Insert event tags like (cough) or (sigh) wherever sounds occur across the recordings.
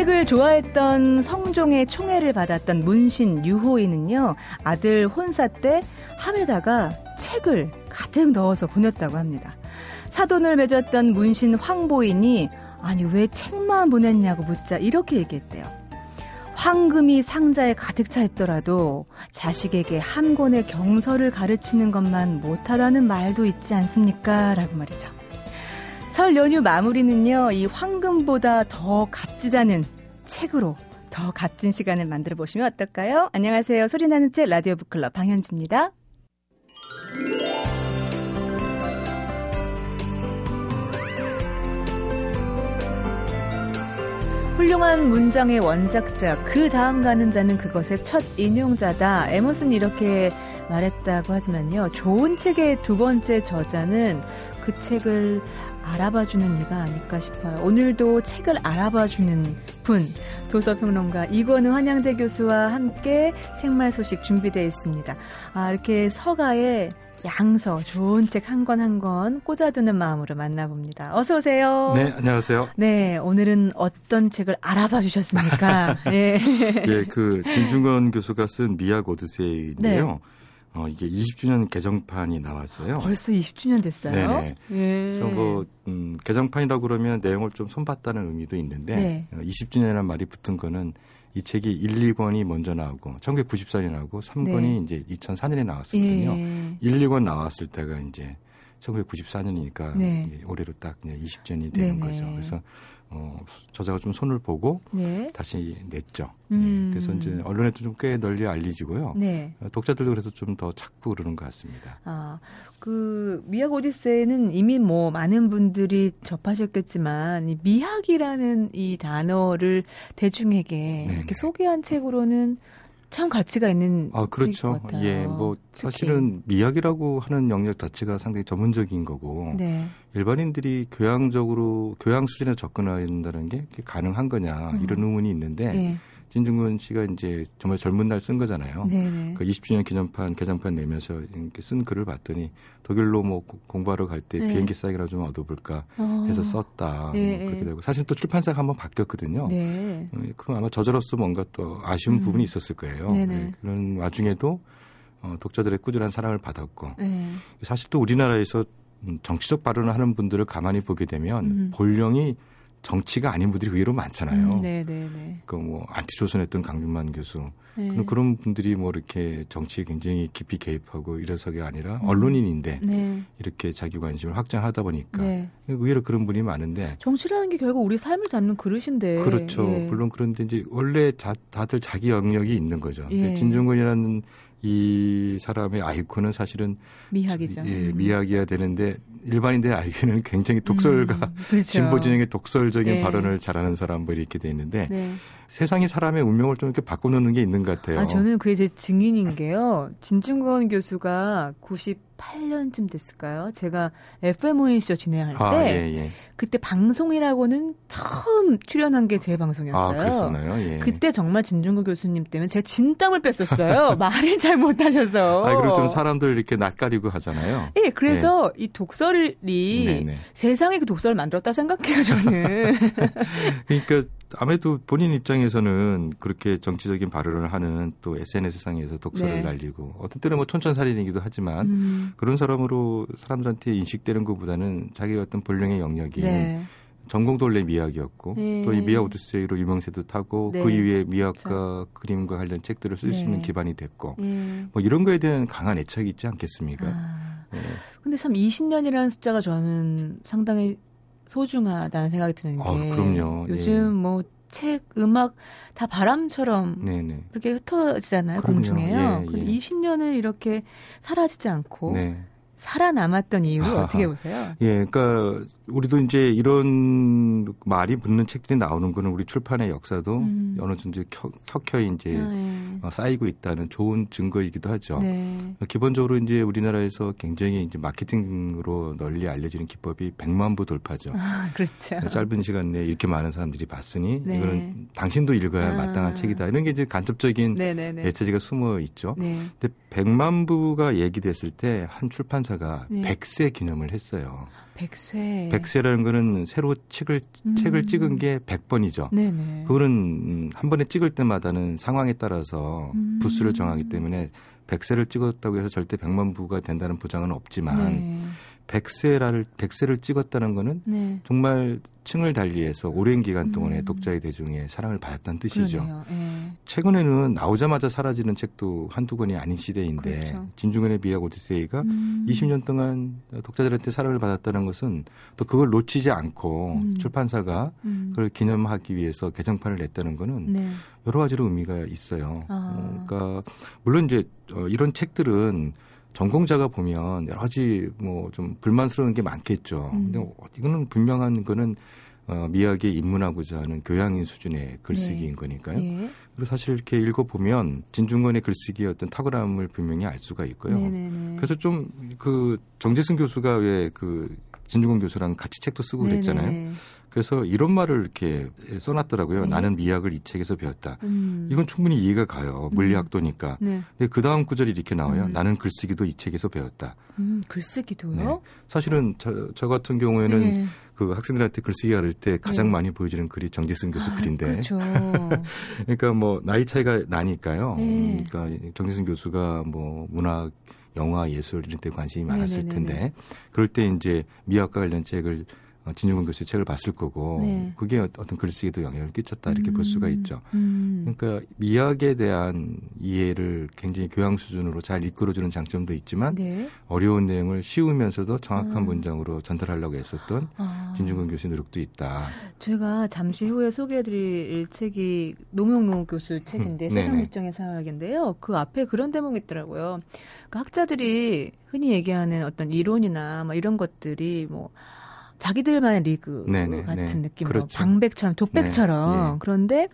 책을 좋아했던 성종의 총애를 받았던 문신 유호인은요, 아들 혼사 때 함에다가 책을 가득 넣어서 보냈다고 합니다. 사돈을 맺었던 문신 황보인이 아니 왜 책만 보냈냐고 묻자 이렇게 얘기했대요. 황금이 상자에 가득 차 있더라도 자식에게 한 권의 경서를 가르치는 것만 못하다는 말도 있지 않습니까? 라고 말이죠. 설 연휴 마무리는요, 이 황금보다 더 값지다는 책으로 더 값진 시간을 만들어 보시면 어떨까요? 안녕하세요. 소리나는 책 라디오 북클럽 방현주입니다. 훌륭한 문장의 원작자, 그 다음 가는 자는 그것의 첫 인용자다. 에머슨이 이렇게 말했다고 하지만요. 좋은 책의 두 번째 저자는 그 책을 알아봐주는 이가 아닐까 싶어요. 오늘도 책을 알아봐주는 분, 도서평론가 이권우 한양대 교수와 함께 책말 소식 준비되어 있습니다. 아, 이렇게 서가에 양서 좋은 책 한 권 한 권 꽂아두는 마음으로 만나봅니다. 어서 오세요. 네, 안녕하세요. 네, 오늘은 어떤 책을 알아봐 주셨습니까? 예. (laughs) 예, 그 김중건 교수가 쓴 미학 오드세이인데요. 네. 어, 이게 20주년 개정판이 나왔어요. 벌써 20주년 됐어요? 네네. 예. 그래서 뭐, 음, 개정판이라고 그러면 내용을 좀 손봤다는 의미도 있는데, 네. 20주년이라는 말이 붙은 거는 이 책이 1, 2권이 먼저 나오고 1994년에 나오고 3권이 네. 이제 2004년에 나왔었거든요. 예. 1, 2권 나왔을 때가 이제 1994년이니까 네. 올해로 딱 20주년이 되는 네네. 거죠. 그래서 어, 저자가 좀 손을 보고 네. 다시 냈죠. 네. 음. 네. 그래서 이제 언론에도 좀 꽤 널리 알려지고요. 네. 어, 독자들도 그래서 좀 더 찾고 그러는 것 같습니다. 아, 그 미학 오디세이는 이미 뭐 많은 분들이 접하셨겠지만 이 미학이라는 이 단어를 대중에게 네네. 이렇게 소개한 책으로는 참 가치가 있는 아 그렇죠. 예, 뭐 사실은 미학이라고 하는 영역 자체가 상당히 전문적인 거고 네. 일반인들이 교양적으로 교양 수준에 접근해야 된다는 게 가능한 거냐 음. 이런 의문이 있는데 네. 진중근 씨가 이제 정말 젊은 날 쓴 거잖아요. 네네. 그 20주년 기념판 개정판 내면서 이렇게 쓴 글을 봤더니 독일로 뭐 공부하러 갈때 네. 비행기 사이기나 좀 얻어볼까 어. 해서 썼다 네. 그렇게 되고 사실 또 출판사가 한번 바뀌었거든요. 네. 어, 그럼 아마 저자로서 뭔가 또 아쉬운 음. 부분이 있었을 거예요. 네, 그런 와중에도 어, 독자들의 꾸준한 사랑을 받았고 네. 사실 또 우리나라에서 음, 정치적 발언을 하는 분들을 가만히 보게 되면 음. 본령이 정치가 아닌 분들이 의외로 많잖아요. 음, 네네네. 그뭐 안티조선했던 강균만 교수 네. 그런 분들이 뭐 이렇게 정치에 굉장히 깊이 개입하고 이래서가 아니라 음. 언론인인데 네. 이렇게 자기 관심을 확장하다 보니까 네. 의외로 그런 분이 많은데 정치라는 게 결국 우리 삶을 담는 그릇인데 그렇죠. 예. 물론 그런데 이제 원래 자, 다들 자기 영역이 있는 거죠. 예. 진중권이라는 이 사람의 아이콘은 사실은 미학이죠. 예, 음. 미학이어야 되는데 일반인들 알기에는 굉장히 독설가 음, 그렇죠. 진보 진영의 독설적인 네. 발언을 잘하는 사람 뭐 이렇게 돼 있는데 네. 세상이 사람의 운명을 좀 이렇게 바꿔놓는 게 있는 것 같아요. 아, 저는 그게 제 증인인 게요. 진중권 교수가 98년쯤 됐을까요? 제가 FM 오인쇼 진행할 아, 때 아, 예, 예. 그때 방송이라고는 처음 출연한 게 제 방송이었어요. 아, 그랬었나요? 예. 그때 정말 진중권 교수님 때문에 제 진땀을 뺐었어요. (laughs) 말을 잘 못하셔서. 아, 그리고 좀 사람들 이렇게 낯가리고 하잖아요. 예, 그래서 이 독 설이 네네. 세상에 그 독설을 만들었다 생각해요, 저는. (laughs) 그러니까 아무래도 본인 입장에서는 그렇게 정치적인 발언을 하는 또 SNS상에서 독서를 네. 날리고 어떤 때는 뭐 촌천살인이기도 하지만 음. 그런 사람으로 사람들한테 인식되는 것보다는 자기의 어떤 본령의 영역이 네. 원래 미학이었고 네. 또이 미학 오드세이로 유명세도 타고 네. 그 이후에 미학과 그렇죠. 그림과 관련 책들을 쓸수 네. 있는 기반이 됐고 네. 뭐 이런 거에 대한 강한 애착이 있지 않겠습니까? 아. 네. 근데 참 20년이라는 숫자가 저는 상당히 소중하다는 생각이 드는 게 아, 그럼요. 요즘 예. 뭐책 음악 다 바람처럼 네네. 그렇게 흩어지잖아요 그럼요. 공중에요. 예, 예. 20년을 이렇게 사라지지 않고 네. 살아남았던 이유 어떻게 보세요? 예, 그러니까 우리도 이제 이런 말이 붙는 책들이 나오는 거는 우리 출판의 역사도 음. 어느 정도 켜켜이 이제 아, 네. 어, 쌓이고 있다는 좋은 증거이기도 하죠. 네. 기본적으로 이제 우리나라에서 굉장히 이제 마케팅으로 널리 알려지는 기법이 100만 부 돌파죠. 아, 그렇죠. 짧은 시간 내에 이렇게 많은 사람들이 봤으니 네. 이거는 당신도 읽어야 아. 마땅한 책이다. 이런 게 이제 간접적인 네네네. 메시지가 숨어 있죠. 네. 근데 100만 부가 얘기됐을 때 한 출판사 출판사가 네. 백세 기념을 했어요. 백세. 백세라는 거는 새로 책을 음. 책을 찍은 게 100번이죠. 네네. 그거는 한 번에 찍을 때마다는 상황에 따라서 음. 부수를 정하기 때문에 백세를 찍었다고 해서 절대 백만 부가 된다는 보장은 없지만 네. 백세라를 백세를 찍었다는 거는 네. 정말 층을 달리해서 오랜 기간 동안에 음. 독자의 대중의 사랑을 받았다는 뜻이죠. 네. 최근에는 나오자마자 사라지는 책도 한두 권이 아닌 시대인데 그렇죠. 진중권의 비약 오디세이가 음. 20년 동안 독자들한테 사랑을 받았다는 것은 또 그걸 놓치지 않고 음. 출판사가 음. 그걸 기념하기 위해서 개정판을 냈다는 거는 네. 여러 가지로 의미가 있어요. 아. 어, 그러니까 물론 이제 어, 이런 책들은 전공자가 보면 여러 가지 뭐 좀 불만스러운 게 많겠죠. 음. 근데 이거는 분명한 거는 어, 미학에 입문하고자 하는 교양인 수준의 글쓰기인 네. 거니까요. 네. 그리고 사실 이렇게 읽어보면 진중권의 글쓰기의 어떤 탁월함을 분명히 알 수가 있고요. 네, 네. 그래서 좀 그 정재승 교수가 왜 그 진중권 교수랑 같이 책도 쓰고. 그랬잖아요. 네. 그래서 이런 말을 이렇게 써놨더라고요. 네. 나는 미학을 이 책에서 배웠다. 음. 이건 충분히 이해가 가요. 물리학도니까. 음. 네. 근데 그 다음 구절이 이렇게 나와요. 음. 나는 글쓰기도 이 책에서 배웠다. 음, 글쓰기도요? 네. 사실은 저, 저 같은 경우에는 네. 그 학생들한테 글쓰기 가를 때 가장 네. 많이 보여주는 글이 정재승 교수 아, 글인데. 그렇죠. (laughs) 그러니까 뭐 나이 차이가 나니까요. 네. 그러니까 정재승 교수가 뭐 문학 영화 예술 이런 데 관심이 많았을 텐데 그럴 때 이제 미학과 관련 책을 어, 진중권 교수의 책을 봤을 거고 네. 그게 어떤 글쓰기도 영향을 끼쳤다 이렇게 음. 볼 수가 음. 있죠. 음. 그러니까 미학에 대한 이해를 굉장히 교양 수준으로 잘 이끌어주는 장점도 있지만 네. 어려운 내용을 쉬우면서도 정확한 아. 문장으로 전달하려고 했었던 아. 진중권 교수의 노력도 있다. 제가 잠시 후에 소개해드릴 책이 노명노 교수 책인데 음. 세상 물정의 사학인데요. 그 앞에 그런 대목이 있더라고요. 그 학자들이 흔히 얘기하는 어떤 이론이나 뭐 이런 것들이 뭐 자기들만의 리그 네네, 같은 네. 느낌으로 그렇죠. 방백처럼 독백처럼 네, 예. 그런데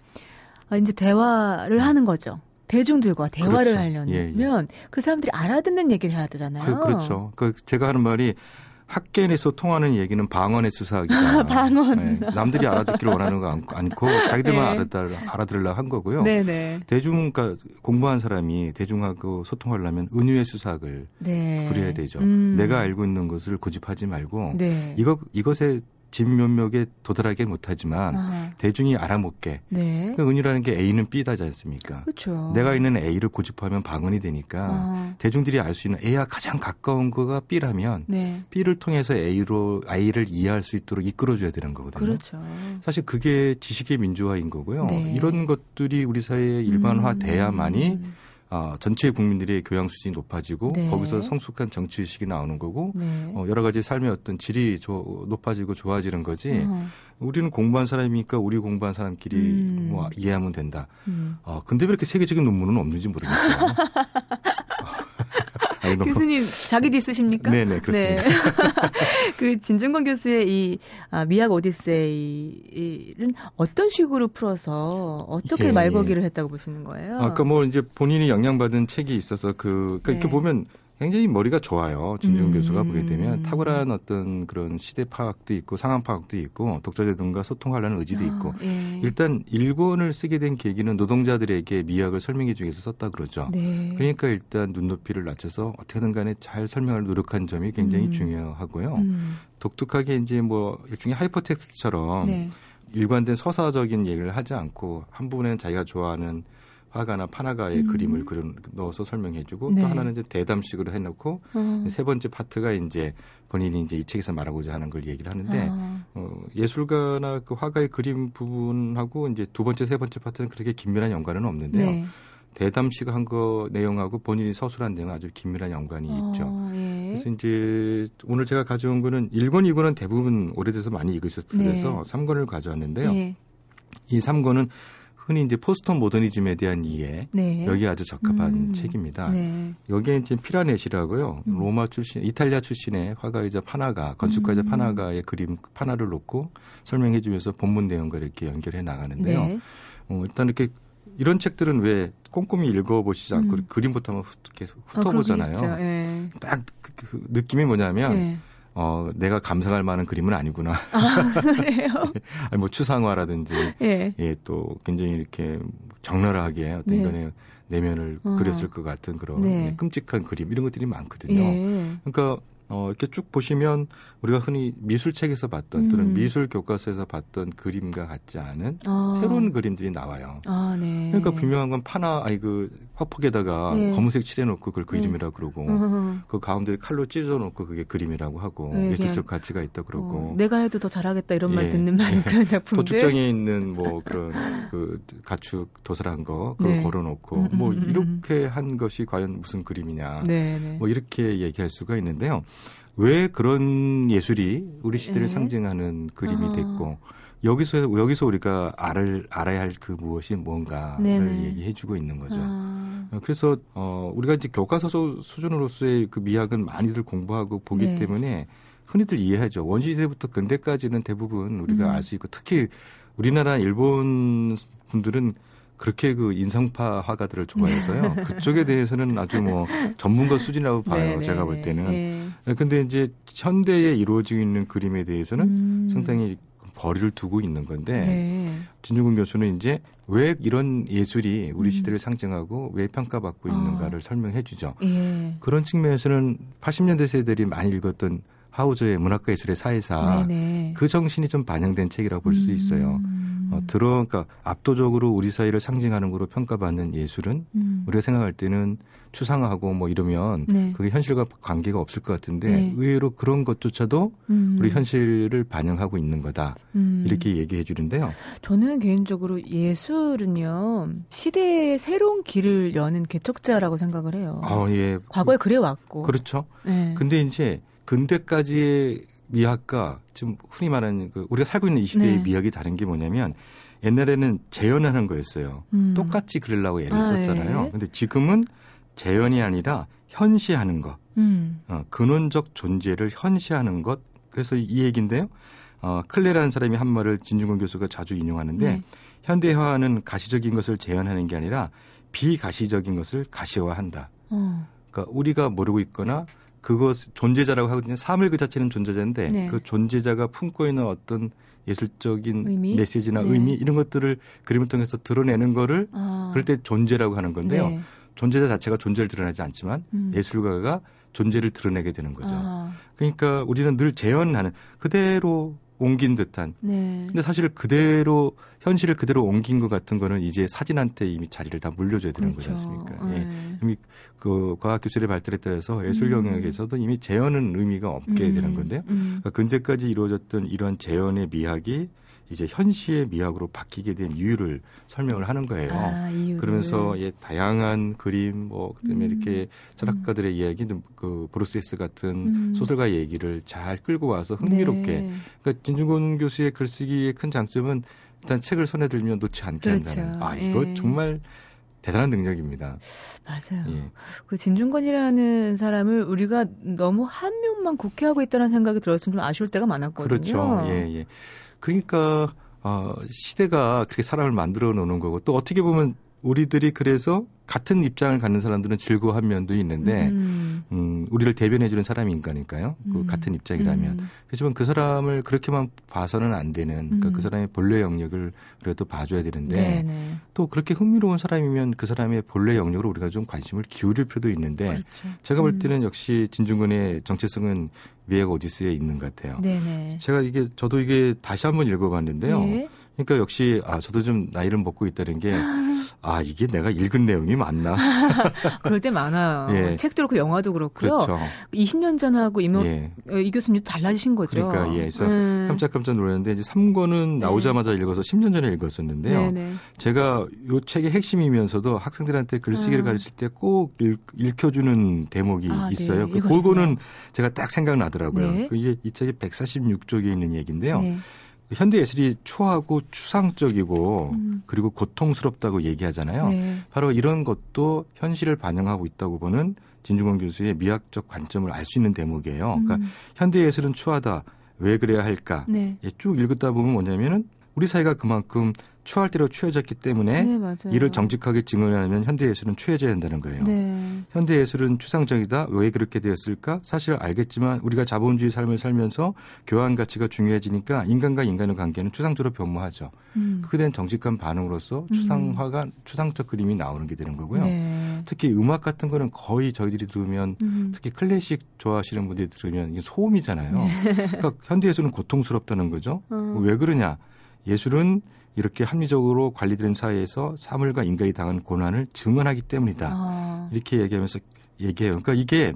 아, 이제 대화를 하는 거죠. 대중들과 대화를 그렇죠. 하려면 예, 예. 그 사람들이 알아듣는 얘기를 해야 되잖아요. 그, 렇죠 그 제가 하는 말이 학계 내에서 통하는 얘기는 방언의 수사학이다. (laughs) 방언. 네, 남들이 알아듣기를 원하는 거 않고 자기들만 네. 알아들, 알아들으려 한 거고요. 네네. 대중, 그러니까 공부한 사람이 대중하고 소통하려면 은유의 수사학을 네. 부려야 되죠. 음. 내가 알고 있는 것을 고집하지 말고 네. 이것, 이것에 진면목에 도달하게 못하지만 아. 대중이 알아먹게. 네. 그 은유라는 게 A는 B다지 않습니까? 그렇죠. 내가 있는 A를 고집하면 방언이 되니까 아. 대중들이 알 수 있는 A와 가장 가까운 거가 B라면 네. B를 통해서 A로 A를 이해할 수 있도록 이끌어줘야 되는 거거든요. 그렇죠. 사실 그게 지식의 민주화인 거고요. 네. 이런 것들이 우리 사회에 일반화돼야만이 음. 어, 전체 국민들의 교양 수준이 높아지고 네. 거기서 성숙한 정치 의식이 나오는 거고 네. 어, 여러 가지 삶의 어떤 질이 조, 높아지고 좋아지는 거지. 어. 우리는 공부한 사람이니까 우리 공부한 사람끼리 음. 뭐 이해하면 된다. 음. 어, 근데 왜 이렇게 세계적인 논문은 없는지 모르겠어요. (laughs) 아이고. 교수님 자기 디스십니까? 네네 그렇습니다. 네. (laughs) 그 진중권 교수의 이 아, 미학 오디세이는 어떤 식으로 풀어서 어떻게 예. 말거기를 했다고 보시는 거예요? 아까 뭐 이제 본인이 영향받은 책이 있어서 그 그러니까 네. 이렇게 보면 굉장히 머리가 좋아요. 진중 음. 교수가 보게 되면 탁월한 어떤 그런 시대 파악도 있고 상황 파악도 있고 독자들과 소통하려는 의지도 아, 있고 예. 일단 일권을 쓰게 된 계기는 노동자들에게 미학을 설명해 주기 위해서 썼다 그러죠. 네. 그러니까 일단 눈높이를 낮춰서 어떻게든 간에 잘 설명을 노력한 점이 굉장히 음. 중요하고요. 음. 독특하게 이제 뭐 일종의 하이퍼텍스트처럼 네. 일관된 서사적인 얘기를 하지 않고 한 부분에는 자기가 좋아하는 화가나 파나가의 음. 그림을 그려 넣어서 설명해주고 네. 또 하나는 이제 대담식으로 해놓고 어. 세 번째 파트가 이제 본인이 이제 이 책에서 말하고자 하는 걸 얘기를 하는데 어. 어, 예술가나 그 화가의 그림 부분하고 이제 두 번째 세 번째 파트는 그렇게 긴밀한 연관은 없는데요. 네. 대담식 한 거 내용하고 본인이 서술한 내용 아주 긴밀한 연관이 어, 있죠. 예. 그래서 이제 오늘 제가 가져온 거는 1권, 2권은 대부분 오래돼서 많이 읽으셨을 때서 네. 3권을 가져왔는데요. 네. 이 3권은 흔히 이제 포스터 모더니즘에 대한 이해 네. 여기 아주 적합한 음. 책입니다. 네. 여기에 이제 피라넷이라고요. 음. 로마 출신, 이탈리아 출신의 화가이자 파나가 건축가이자 음. 파나가의 그림 파나를 놓고 설명해주면서 본문 내용과 이렇게 연결해 나가는데요. 네. 어, 일단 이렇게 이런 책들은 왜 꼼꼼히 읽어보시지 않고 음. 그림부터 한번 이렇게 훑어보잖아요. 아, 딱 그, 그 느낌이 뭐냐면. 네. 어, 내가 감상할 만한 그림은 아니구나. (laughs) 아, 그래요? (laughs) 아니, 뭐 추상화라든지, 예. 예, 또 굉장히 이렇게 적나라하게 어떤 네. 인간의 내면을 어. 그렸을 것 같은 그런 네. 끔찍한 그림 이런 것들이 많거든요. 예. 그러니까 어, 이렇게 쭉 보시면 우리가 흔히 미술책에서 봤던 음. 또는 미술 교과서에서 봤던 그림과 같지 않은 아. 새로운 그림들이 나와요. 아, 네. 그러니까 분명한 건 파나 아니 그 화폭에다가 네. 검은색 칠해놓고 그걸 그림이라 고 그러고 (laughs) 어. 그 가운데 칼로 찢어놓고 그게 그림이라고 하고 네, 예술적 가치가 있다 그러고 어, 내가 해도 더 잘하겠다 이런 말 예. 듣는 말 그런 (laughs) 작품들 도축장에 있는 뭐 (laughs) 그런 그 가축 도살한 거 그걸 네. 걸어놓고 음, 음뭐 음, 음, 이렇게 한 것이 과연 무슨 그림이냐 네, 네. 뭐 이렇게 얘기할 수가 있는데요. 왜 그런 예술이 우리 시대를 네. 상징하는 그림이 아. 됐고 여기서 여기서 우리가 알을 알아야 할 그 무엇이 뭔가를 네네. 얘기해주고 있는 거죠. 아. 어, 그래서 어 우리가 이제 교과서 수준으로서의 그 미학은 많이들 공부하고 보기 네. 때문에 흔히들 이해하죠. 원시 시대부터 근대까지는 대부분 우리가 음. 알수 있고 특히 우리나라 일본 분들은 그렇게 그 인성파 화가들을 좋아해서요. (laughs) 그쪽에 대해서는 아주 뭐 전문가 수준이라고 봐요. 네네. 제가 볼 때는. 네. 근데 이제 현대에 이루어지고 있는 그림에 대해서는 음. 상당히 거리를 두고 있는 건데 네. 진중근 교수는 이제 왜 이런 예술이 우리 음. 시대를 상징하고 왜 평가받고 있는가를 아. 설명해 주죠. 예. 그런 측면에서는 80년대 세대들이 많이 읽었던 하우저의 문학과 예술의 사회사 네네. 그 정신이 좀 반영된 책이라고 볼수 음. 있어요. 어, 들어 그러니까 압도적으로 우리 사회를 상징하는 거로 평가받는 예술은 음. 우리가 생각할 때는 추상화하고 뭐 이러면 네. 그게 현실과 관계가 없을 것 같은데 네. 의외로 그런 것조차도 음. 우리 현실을 반영하고 있는 거다 음. 이렇게 얘기해 주는데요. 저는 개인적으로 예술은요 시대의 새로운 길을 여는 개척자라고 생각을 해요. 아, 예. 과거에 그래 왔고 그렇죠. 네. 근데 이제 근대까지의 미학과 지금 흔히 말하는 그 우리가 살고 있는 이 시대의 네. 미학이 다른 게 뭐냐면 옛날에는 재현하는 거였어요. 음. 똑같이 그리려고 애를 아, 썼잖아요. 예. 근데 지금은 재현이 아니라 현시하는 것. 음. 어, 근원적 존재를 현시하는 것. 그래서 이 얘기인데요. 어, 클레라는 사람이 한 말을 진중권 교수가 자주 인용하는데 네. 현대화는 가시적인 것을 재현하는 게 아니라 비가시적인 것을 가시화한다. 어. 그러니까 우리가 모르고 있거나 그것 존재자라고 하거든요. 사물 그 자체는 존재자인데 네. 그 존재자가 품고 있는 어떤 예술적인 의미? 메시지나 네. 의미 이런 것들을 그림을 통해서 드러내는 거를 아. 그럴 때 존재라고 하는 건데요. 네. 존재자 자체가 존재를 드러내지 않지만 음. 예술가가 존재를 드러내게 되는 거죠. 아. 그러니까 우리는 늘 재현하는 그대로 옮긴 듯한. 네. 근데 사실 그대로 현실을 그대로 옮긴 것 같은 거는 이제 사진한테 이미 자리를 다 물려줘야 되는 그렇죠. 거지 않습니까? 네. 예. 이미 그 과학 기술의 발달에 따라서 예술 음. 영역에서도 이미 재현은 의미가 없게 음. 되는 건데요. 음. 그러니까 근대까지 이루어졌던 이런 재현의 미학이 이제 현시의 미학으로 바뀌게 된 이유를 설명을 하는 거예요. 아, 그러면서 예, 다양한 그림, 뭐 그다음에 음. 이렇게 철학가들의 음. 이야기, 그 브루스에스 같은 음. 소설가 얘기를 잘 끌고 와서 흥미롭게. 네. 그러니까 진중권 교수의 글쓰기의 큰 장점은 일단 책을 손에 들면 놓지 않게 그렇죠. 한다는. 아 이거 예. 정말 대단한 능력입니다. 맞아요. 예. 그 진중권이라는 사람을 우리가 너무 한 명만 곡해하고 있다는 생각이 들었으면 좀 아쉬울 때가 많았거든요. 그렇죠. 예, 예. 그러니까 어, 시대가 그렇게 사람을 만들어 놓는 거고 또 어떻게 보면 우리들이 그래서 같은 입장을 갖는 사람들은 즐거워한 면도 있는데 음, 음 우리를 대변해 주는 사람이 인간이니까요. 그 음. 같은 입장이라면. 음. 그렇지만 그 사람을 그렇게만 봐서는 안 되는 그러니까 그 음. 사람의 본래 영역을 그래도 봐줘야 되는데 네네. 네. 또 그렇게 흥미로운 사람이면 그 사람의 본래 영역으로 우리가 좀 관심을 기울일 필요도 있는데 그렇죠. 제가 볼 음. 때는 역시 진중근의 정체성은 미에가 오디스에 있는 것 같아요. 네네. 제가 이게 저도 이게 다시 한번 읽어봤는데요. 네. 그러니까 역시 아 저도 좀 나이를 먹고 있다는 게 (laughs) 아 이게 내가 읽은 내용이 맞나? (laughs) 그럴 때 많아요. 예. 책도 그렇고 영화도 그렇고요. 그렇죠. 20년 전하고 이모 예. 어, 이 교수님 달라지신 거죠. 그러니까 예, 그래서 음. 깜짝깜짝 놀랐는데 이제 3권은 나오자마자 네. 읽어서 10년 전에 읽었었는데요. 네네. 제가 요 책의 핵심이면서도 학생들한테 글쓰기를 음. 가르칠 때 꼭 읽혀주는 대목이 아, 네. 있어요. 네. 그 그거는 제가 딱 생각나더라고요. 네. 이게 이 책이 146쪽에 있는 얘기인데요. 네. 현대 예술이 추하고 추상적이고 음. 그리고 고통스럽다고 얘기하잖아요. 네. 바로 이런 것도 현실을 반영하고 있다고 보는 진중권 교수의 미학적 관점을 알 수 있는 대목이에요. 그러니까 음. 현대 예술은 추하다. 왜 그래야 할까? 네. 예, 쭉 읽었다 보면 뭐냐면은 우리 사회가 그만큼 추할 대로 추해졌기 때문에 네, 이를 정직하게 증언하면 현대 예술은 추해져야 한다는 거예요. 네. 현대 예술은 추상적이다. 왜 그렇게 되었을까? 사실 알겠지만 우리가 자본주의 삶을 살면서 교환 가치가 중요해지니까 인간과 인간의 관계는 추상적으로 변모하죠. 음. 그에 대한 정직한 반응으로서 추상화가 음. 추상적 그림이 나오는 게 되는 거고요. 네. 특히 음악 같은 거는 거의 저희들이 들으면 음. 특히 클래식 좋아하시는 분들이 들으면 이게 소음이잖아요. 네. 그러니까 현대 예술은 고통스럽다는 거죠. 어. 왜 그러냐? 예술은 이렇게 합리적으로 관리되는 사회에서 사물과 인간이 당한 고난을 증언하기 때문이다. 아. 이렇게 얘기하면서 얘기해요. 그러니까 이게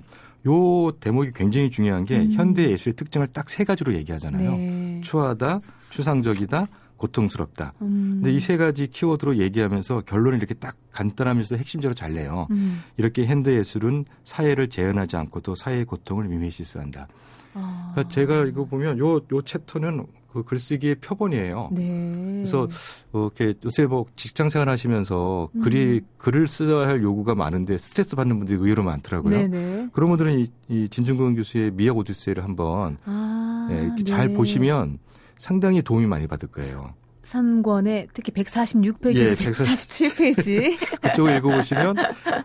요 대목이 굉장히 중요한 게 음. 현대 예술의 특징을 딱 세 가지로 얘기하잖아요. 네. 추하다, 추상적이다, 고통스럽다. 음. 근데 이 세 가지 키워드로 얘기하면서 결론을 이렇게 딱 간단하면서 핵심적으로 잘 내요. 음. 이렇게 현대 예술은 사회를 재현하지 않고도 사회의 고통을 미메시스한다. 아. 그러니까 제가 이거 보면 요, 요 챕터는 그 글쓰기의 표본이에요. 네. 그래서 어, 이렇게 요새 뭐 직장 생활 하시면서 음. 글이 글을 써야 할 요구가 많은데 스트레스 받는 분들이 의외로 많더라고요. 네네. 그런 분들은 이, 이 진중근 교수의 미학 오디세이를 한번 아, 예, 이렇게 네. 잘 보시면 상당히 도움이 많이 받을 거예요. 3권에 특히 146페이지에서 예, 147페이지. 그쪽을 읽어보시면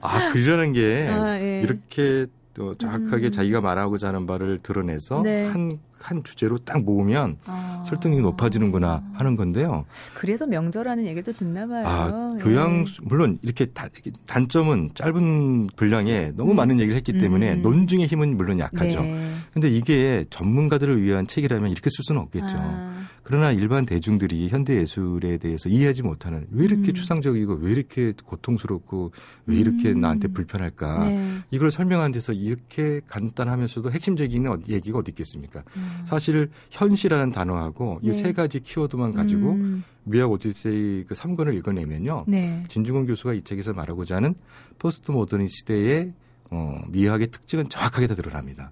아 글이라는 게 아, 예. 이렇게 또 정확하게 음. 자기가 말하고자 하는 바를 드러내서 네. 한, 한 주제로 딱 모으면 아. 설득력이 높아지는구나 하는 건데요. 그래서 명저라는 얘기를 또 듣나 봐요. 아, 교양, 예. 물론 이렇게 단, 단점은 짧은 분량에 너무 음. 많은 얘기를 했기 때문에 음. 논증의 힘은 물론 약하죠. 네. 근데 이게 전문가들을 위한 책이라면 이렇게 쓸 수는 없겠죠. 아. 그러나 일반 대중들이 현대 예술에 대해서 이해하지 못하는 왜 이렇게 음. 추상적이고 왜 이렇게 고통스럽고 왜 이렇게 음. 나한테 불편할까 네. 이걸 설명하는 데서 이렇게 간단하면서도 핵심적인 얘기가 어디 있겠습니까? 음. 사실 현실이라는 단어하고 네. 이 세 가지 키워드만 가지고 음. 미학 오디세이 그 3권을 읽어내면요. 네. 진중권 교수가 이 책에서 말하고자 하는 포스트모던 시대의 어, 미학의 특징은 정확하게 다 드러납니다.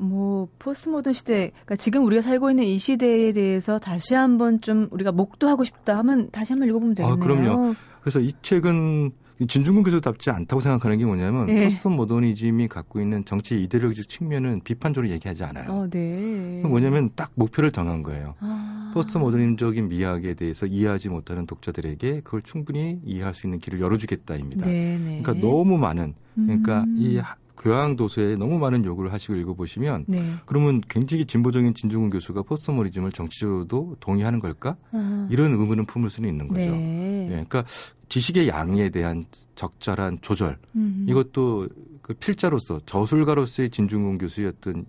뭐 포스트 모던 시대, 그러니까 지금 우리가 살고 있는 이 시대에 대해서 다시 한번 좀 우리가 목도하고 싶다 하면 다시 한번 읽어보면 되겠네요. 아, 그럼요. 그래서 이 책은 진중권 교수답지 않다고 생각하는 게 뭐냐면 네. 포스트 모더니즘이 갖고 있는 정치 이데올로기적 측면은 비판적으로 얘기하지 않아요. 어, 네. 뭐냐면 딱 목표를 정한 거예요. 아. 포스트 모더니즘적인 미학에 대해서 이해하지 못하는 독자들에게 그걸 충분히 이해할 수 있는 길을 열어주겠다입니다. 네, 네. 그러니까 너무 많은 그러니까 음. 이 교양 도서에 너무 많은 요구를 하시고 읽어보시면 네. 그러면 굉장히 진보적인 진중권 교수가 포스트모더니즘을 정치적으로도 동의하는 걸까? 아. 이런 의문을 품을 수는 있는 거죠. 네. 네. 그러니까 지식의 양에 대한 적절한 조절 음. 이것도 그 필자로서 저술가로서의 진중훈 교수였던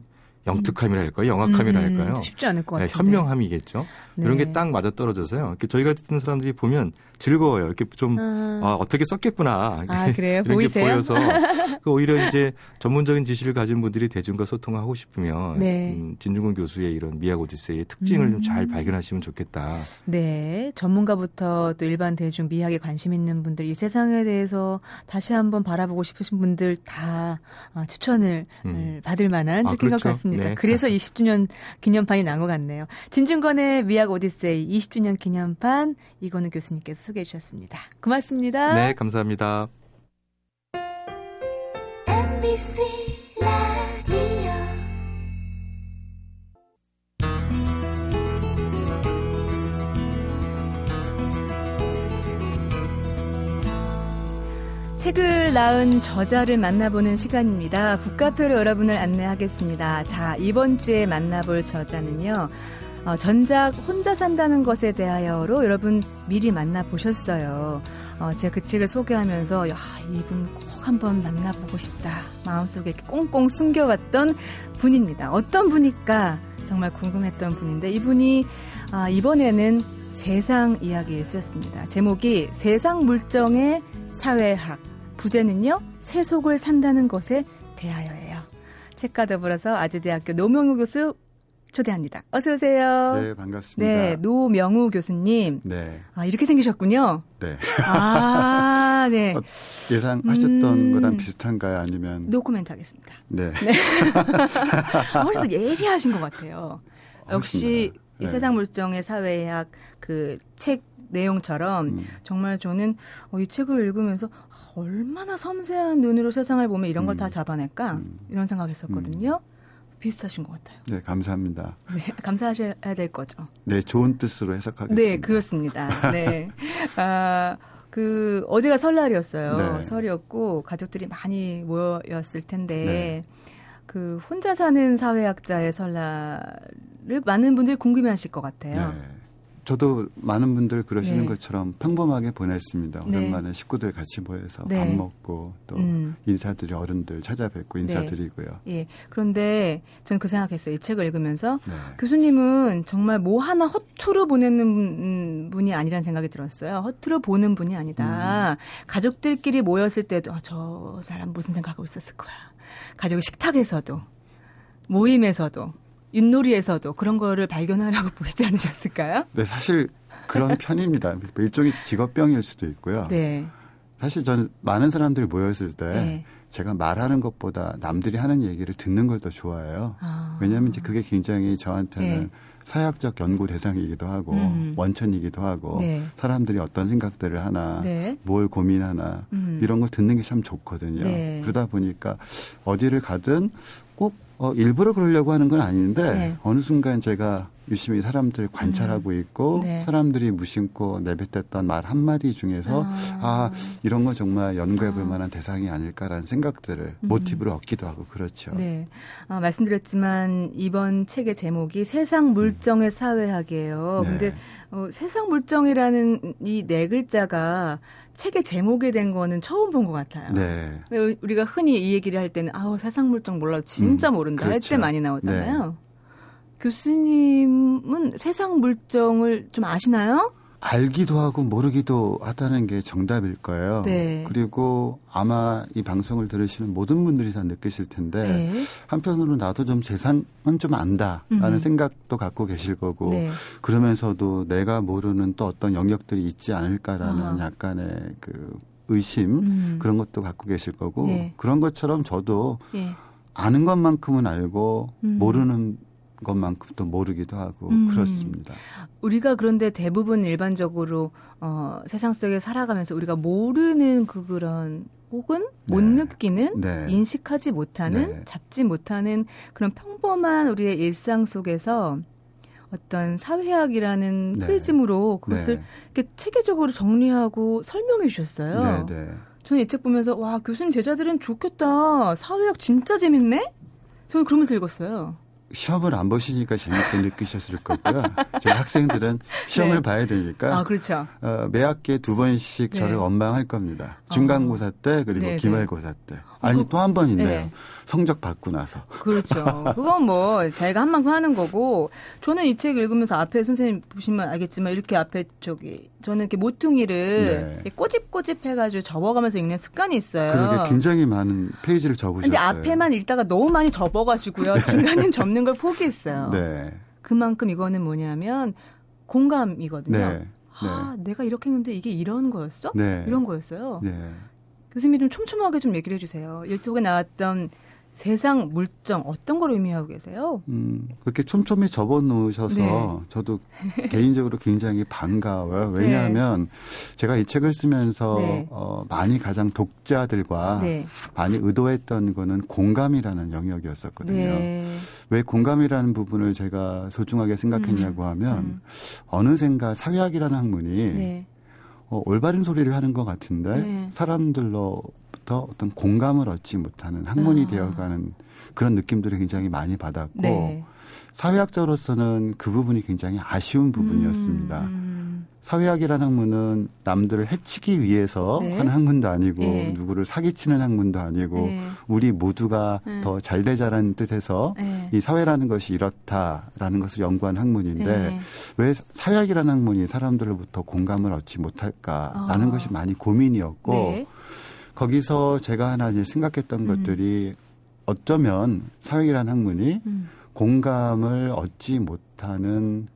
영특함이랄까요? 영악함이랄까요? 음, 쉽지 않을 것 같아요. 네, 현명함이겠죠. 네. 이런 게 딱 맞아 떨어져서요. 저희가 듣는 사람들이 보면 즐거워요. 이렇게 좀 아, 아 어떻게 썼겠구나. 아, 그래요? (laughs) 이런 보이세요? 게 보여서 (laughs) 그 오히려 이제 전문적인 지식을 가진 분들이 대중과 소통하고 싶으면 네. 음, 진중근 교수의 이런 미학 오디세이의 특징을 음. 좀잘 발견하시면 좋겠다. 네, 전문가부터 또 일반 대중 미학에 관심 있는 분들 이 세상에 대해서 다시 한번 바라보고 싶으신 분들 다 아, 추천을 음. 받을 만한 책인 아, 그렇죠. 것 같습니다. 네. 그래서 (laughs) 20주년 기념판이 난 것 같네요. 진중권의 미학 오디세이 20주년 기념판 이거는 교수님께서 소개해 주셨습니다. 고맙습니다. 네, 감사합니다. MBC 라디오 책을 낳은 저자를 만나보는 시간입니다. 북카페로 여러분을 안내하겠습니다. 자, 이번 주에 만나볼 저자는요. 어, 전작 혼자 산다는 것에 대하여로 여러분 미리 만나 보셨어요. 어, 제가 그 책을 소개하면서 야, 이분 꼭 한번 만나보고 싶다. 마음속에 꽁꽁 숨겨왔던 분입니다. 어떤 분일까 정말 궁금했던 분인데 이분이 아, 이번에는 세상 이야기를 쓰였습니다. 제목이 세상 물정의 사회학. 부제는요, 세속을 산다는 것에 대하여예요. 책과 더불어서 아주대학교 노명우 교수 초대합니다. 어서 오세요. 네, 반갑습니다. 네, 노명우 교수님. 네. 아, 이렇게 생기셨군요. 네. 아, 네. 어, 예상하셨던 음... 거랑 비슷한가요? 아니면 노코멘트 하겠습니다. 네. 네. (laughs) 훨씬 더 예리하신 것 같아요. 역시 네. 이 세상 물정의 사회학 그 책 내용처럼 음. 정말 저는 어, 이 책을 읽으면서 얼마나 섬세한 눈으로 세상을 보면 이런 걸다 음. 잡아낼까 음. 이런 생각했었거든요. 음. 비슷하신 것 같아요. 네, 감사합니다. 네, (laughs) 감사하셔야 될 거죠. 네, 좋은 뜻으로 해석하겠습니다. 네, 그렇습니다. 네. 아, 그 어제가 설날이었어요. 네. 설이었고 가족들이 많이 모였을 텐데 네. 그 혼자 사는 사회학자의 설날을 많은 분들이 궁금해하실 것 같아요. 네. 저도 많은 분들 그러시는 네. 것처럼 평범하게 보냈습니다. 네. 오랜만에 네. 식구들 같이 모여서 네. 밥 먹고 또 음. 인사드리 어른들 찾아뵙고 네. 인사드리고요. 예. 그런데 저는 그 생각했어요. 이 책을 읽으면서 네. 교수님은 정말 뭐 하나 허투루 보내는 분이 아니라는 생각이 들었어요. 허투루 보는 분이 아니다. 음. 가족들끼리 모였을 때도 아, 저 사람 무슨 생각하고 있었을 거야. 가족 식탁에서도 모임에서도 윷놀이에서도 그런 거를 발견하라고 (laughs) 보시지 않으셨을까요? 네, 사실 그런 편입니다. 일종의 직업병일 수도 있고요. 네. 사실 저는 많은 사람들이 모였을 때 네. 제가 말하는 것보다 남들이 하는 얘기를 듣는 걸 더 좋아해요. 아. 왜냐하면 이제 그게 굉장히 저한테는 네. 사회학적 연구 대상이기도 하고 음. 원천이기도 하고 네. 사람들이 어떤 생각들을 하나 네. 뭘 고민하나 음. 이런 걸 듣는 게 참 좋거든요. 네. 그러다 보니까 어디를 가든 꼭 어, 일부러 그러려고 하는 건 아닌데 네. 어느 순간 제가 유심히 사람들 관찰하고 음. 있고 네. 사람들이 무심코 내뱉었던 말 한마디 중에서 아, 아 이런 거 정말 연구해 볼 아. 만한 대상이 아닐까라는 생각들을 음. 모티브로 얻기도 하고 그렇죠. 네. 아, 말씀드렸지만 이번 책의 제목이 세상 물정의 음. 사회학이에요. 네. 근데 어, 세상 물정이라는 이 네 글자가 책의 제목이 된 거는 처음 본 것 같아요. 네. 우리가 흔히 이 얘기를 할 때는 아우 세상 물정 몰라 진짜 음, 모른다 그렇죠. 할때 많이 나오잖아요. 네. 교수님은 세상 물정을 좀 아시나요? 알기도 하고 모르기도 하다는 게 정답일 거예요. 네. 그리고 아마 이 방송을 들으시는 모든 분들이 다 느끼실 텐데 네. 한편으로 나도 좀 세상은 좀 안다라는 음. 생각도 갖고 계실 거고 네. 그러면서도 내가 모르는 또 어떤 영역들이 있지 않을까라는 아. 약간의 그 의심 음. 그런 것도 갖고 계실 거고 네. 그런 것처럼 저도 예. 아는 것만큼은 알고 음. 모르는 것만큼도 모르기도 하고 음. 그렇습니다. 우리가 그런데 대부분 일반적으로 어, 세상 속에 살아가면서 우리가 모르는 그 그런 혹은 못 네. 느끼는 네. 인식하지 못하는 네. 잡지 못하는 그런 평범한 우리의 일상 속에서 어떤 사회학이라는 네. 프리즘으로 그것을 네. 이렇게 체계적으로 정리하고 설명해 주셨어요. 네, 저는 이 책 보면서 와 교수님 제자들은 좋겠다. 사회학 진짜 재밌네. 저는 그러면서 읽었어요. 시험을 안 보시니까 재밌게 느끼셨을 거고요. 제 학생들은 시험을 네. 봐야 되니까. 아, 그렇죠. 어, 매 학기에 두 번씩 네. 저를 원망할 겁니다. 중간고사 때 그리고 네, 네. 기말고사 때. 아니 그, 또한 번 있네요. 네. 성적 받고 나서. 그렇죠. (laughs) 그건 뭐 자기가 한 만큼 하는 거고 저는 이 책 읽으면서 앞에 선생님 보시면 알겠지만 이렇게 앞에 저기 저는 이렇게 모퉁이를 네. 꼬집꼬집 해가지고 접어가면서 읽는 습관이 있어요. 그러게 굉장히 많은 페이지를 접으셨어요. 근데 앞에만 읽다가 너무 많이 접어가지고요. 네. 중간엔 접는 걸 포기했어요. 네. 그만큼 이거는 뭐냐면 공감이거든요. 네. 아, 네. 내가 이렇게 했는데 이게 이런 거였어? 네. 이런 거였어요. 네. 교수님 좀 촘촘하게 좀 얘기를 해주세요. 이 속에 나왔던 세상 물정 어떤 걸 의미하고 계세요? 음, 그렇게 촘촘히 접어 놓으셔서 네. 저도 개인적으로 굉장히 반가워요. (laughs) 네. 왜냐하면 네. 제가 이 책을 쓰면서 네. 어, 많이 가장 독자들과 네. 많이 의도했던 거는 공감이라는 영역이었었거든요. 네. 왜 공감이라는 부분을 제가 소중하게 생각했냐고 음. 하면 음. 어느샌가 사회학이라는 학문이 어, 올바른 소리를 하는 것 같은데 네. 사람들로부터 어떤 공감을 얻지 못하는 학문이 아. 되어가는 그런 느낌들을 굉장히 많이 받았고 네. 사회학자로서는 그 부분이 굉장히 아쉬운 부분이었습니다. 음. 사회학이라는 학문은 남들을 해치기 위해서 네. 하는 학문도 아니고 네. 누구를 사기치는 학문도 아니고 네. 우리 모두가 네. 더잘 되자라는 뜻에서 네. 이 사회라는 것이 이렇다라는 것을 연구한 학문인데 네. 왜 사회학이라는 학문이 사람들로부터 공감을 얻지 못할까라는 어. 것이 많이 고민이었고 거기서 제가 하나 이제 생각했던 음. 것들이 어쩌면 사회학이라는 학문이 음. 공감을 얻지 못하는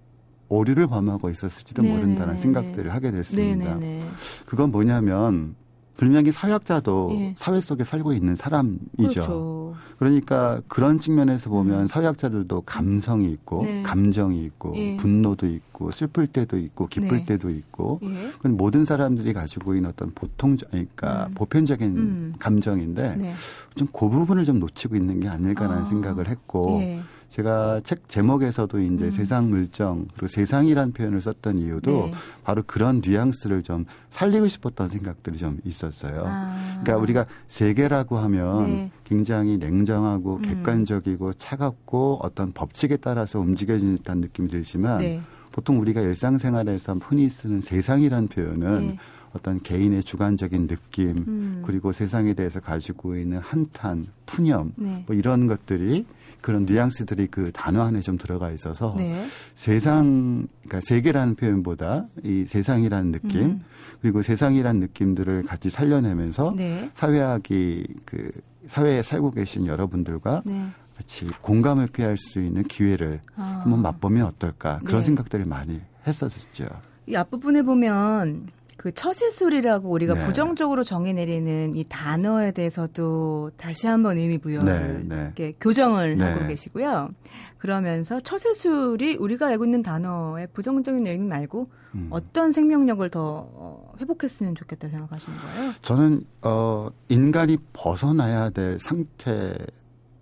오류를 범하고 있었을지도 네네네. 모른다는 생각들을 하게 됐습니다. 네네네. 그건 뭐냐면 분명히 사회학자도 예. 사회 속에 살고 있는 사람이죠. 그렇죠. 그러니까 그런 측면에서 보면 음. 사회학자들도 감성이 있고 네. 감정이 있고 예. 분노도 있고 슬플 때도 있고 기쁠 네. 때도 있고 예. 그건 모든 사람들이 가지고 있는 어떤 보통 그러니까 음. 보편적인 음. 감정인데 네. 좀그 부분을 좀 놓치고 있는 게 아닐까라는 아. 생각을 했고 예. 제가 책 제목에서도 이제 음. 세상 물정 그리고 세상이란 표현을 썼던 이유도 네. 바로 그런 뉘앙스를 좀 살리고 싶었던 생각들이 좀 있었어요. 아. 그러니까 우리가 세계라고 하면 네. 굉장히 냉정하고 음. 객관적이고 차갑고 어떤 법칙에 따라서 움직여지는 듯한 느낌이 들지만 네. 보통 우리가 일상생활에서 흔히 쓰는 세상이란 표현은 네. 어떤 개인의 주관적인 느낌 음. 그리고 세상에 대해서 가지고 있는 한탄, 푸념 네. 뭐 이런 것들이 그런 뉘앙스들이 그 단어 안에 좀 들어가 있어서 네. 세상 그러니까 세계라는 표현보다 이 세상이라는 느낌 음. 그리고 세상이라는 느낌들을 같이 살려내면서 네. 사회학이 그 사회에 살고 계신 여러분들과 네. 같이 공감을 꾀할 수 있는 기회를 아. 한번 맛보면 어떨까 그런 네. 생각들을 많이 했었죠. 이 앞부분에 보면 그 처세술이라고 우리가 네. 부정적으로 정의 내리는 이 단어에 대해서도 다시 한번 의미 부여를 네, 네. 교정을 네. 하고 계시고요. 그러면서 처세술이 우리가 알고 있는 단어의 부정적인 의미 말고 음. 어떤 생명력을 더 어, 회복했으면 좋겠다 생각하시는 거예요? 저는 어 인간이 벗어나야 될 상태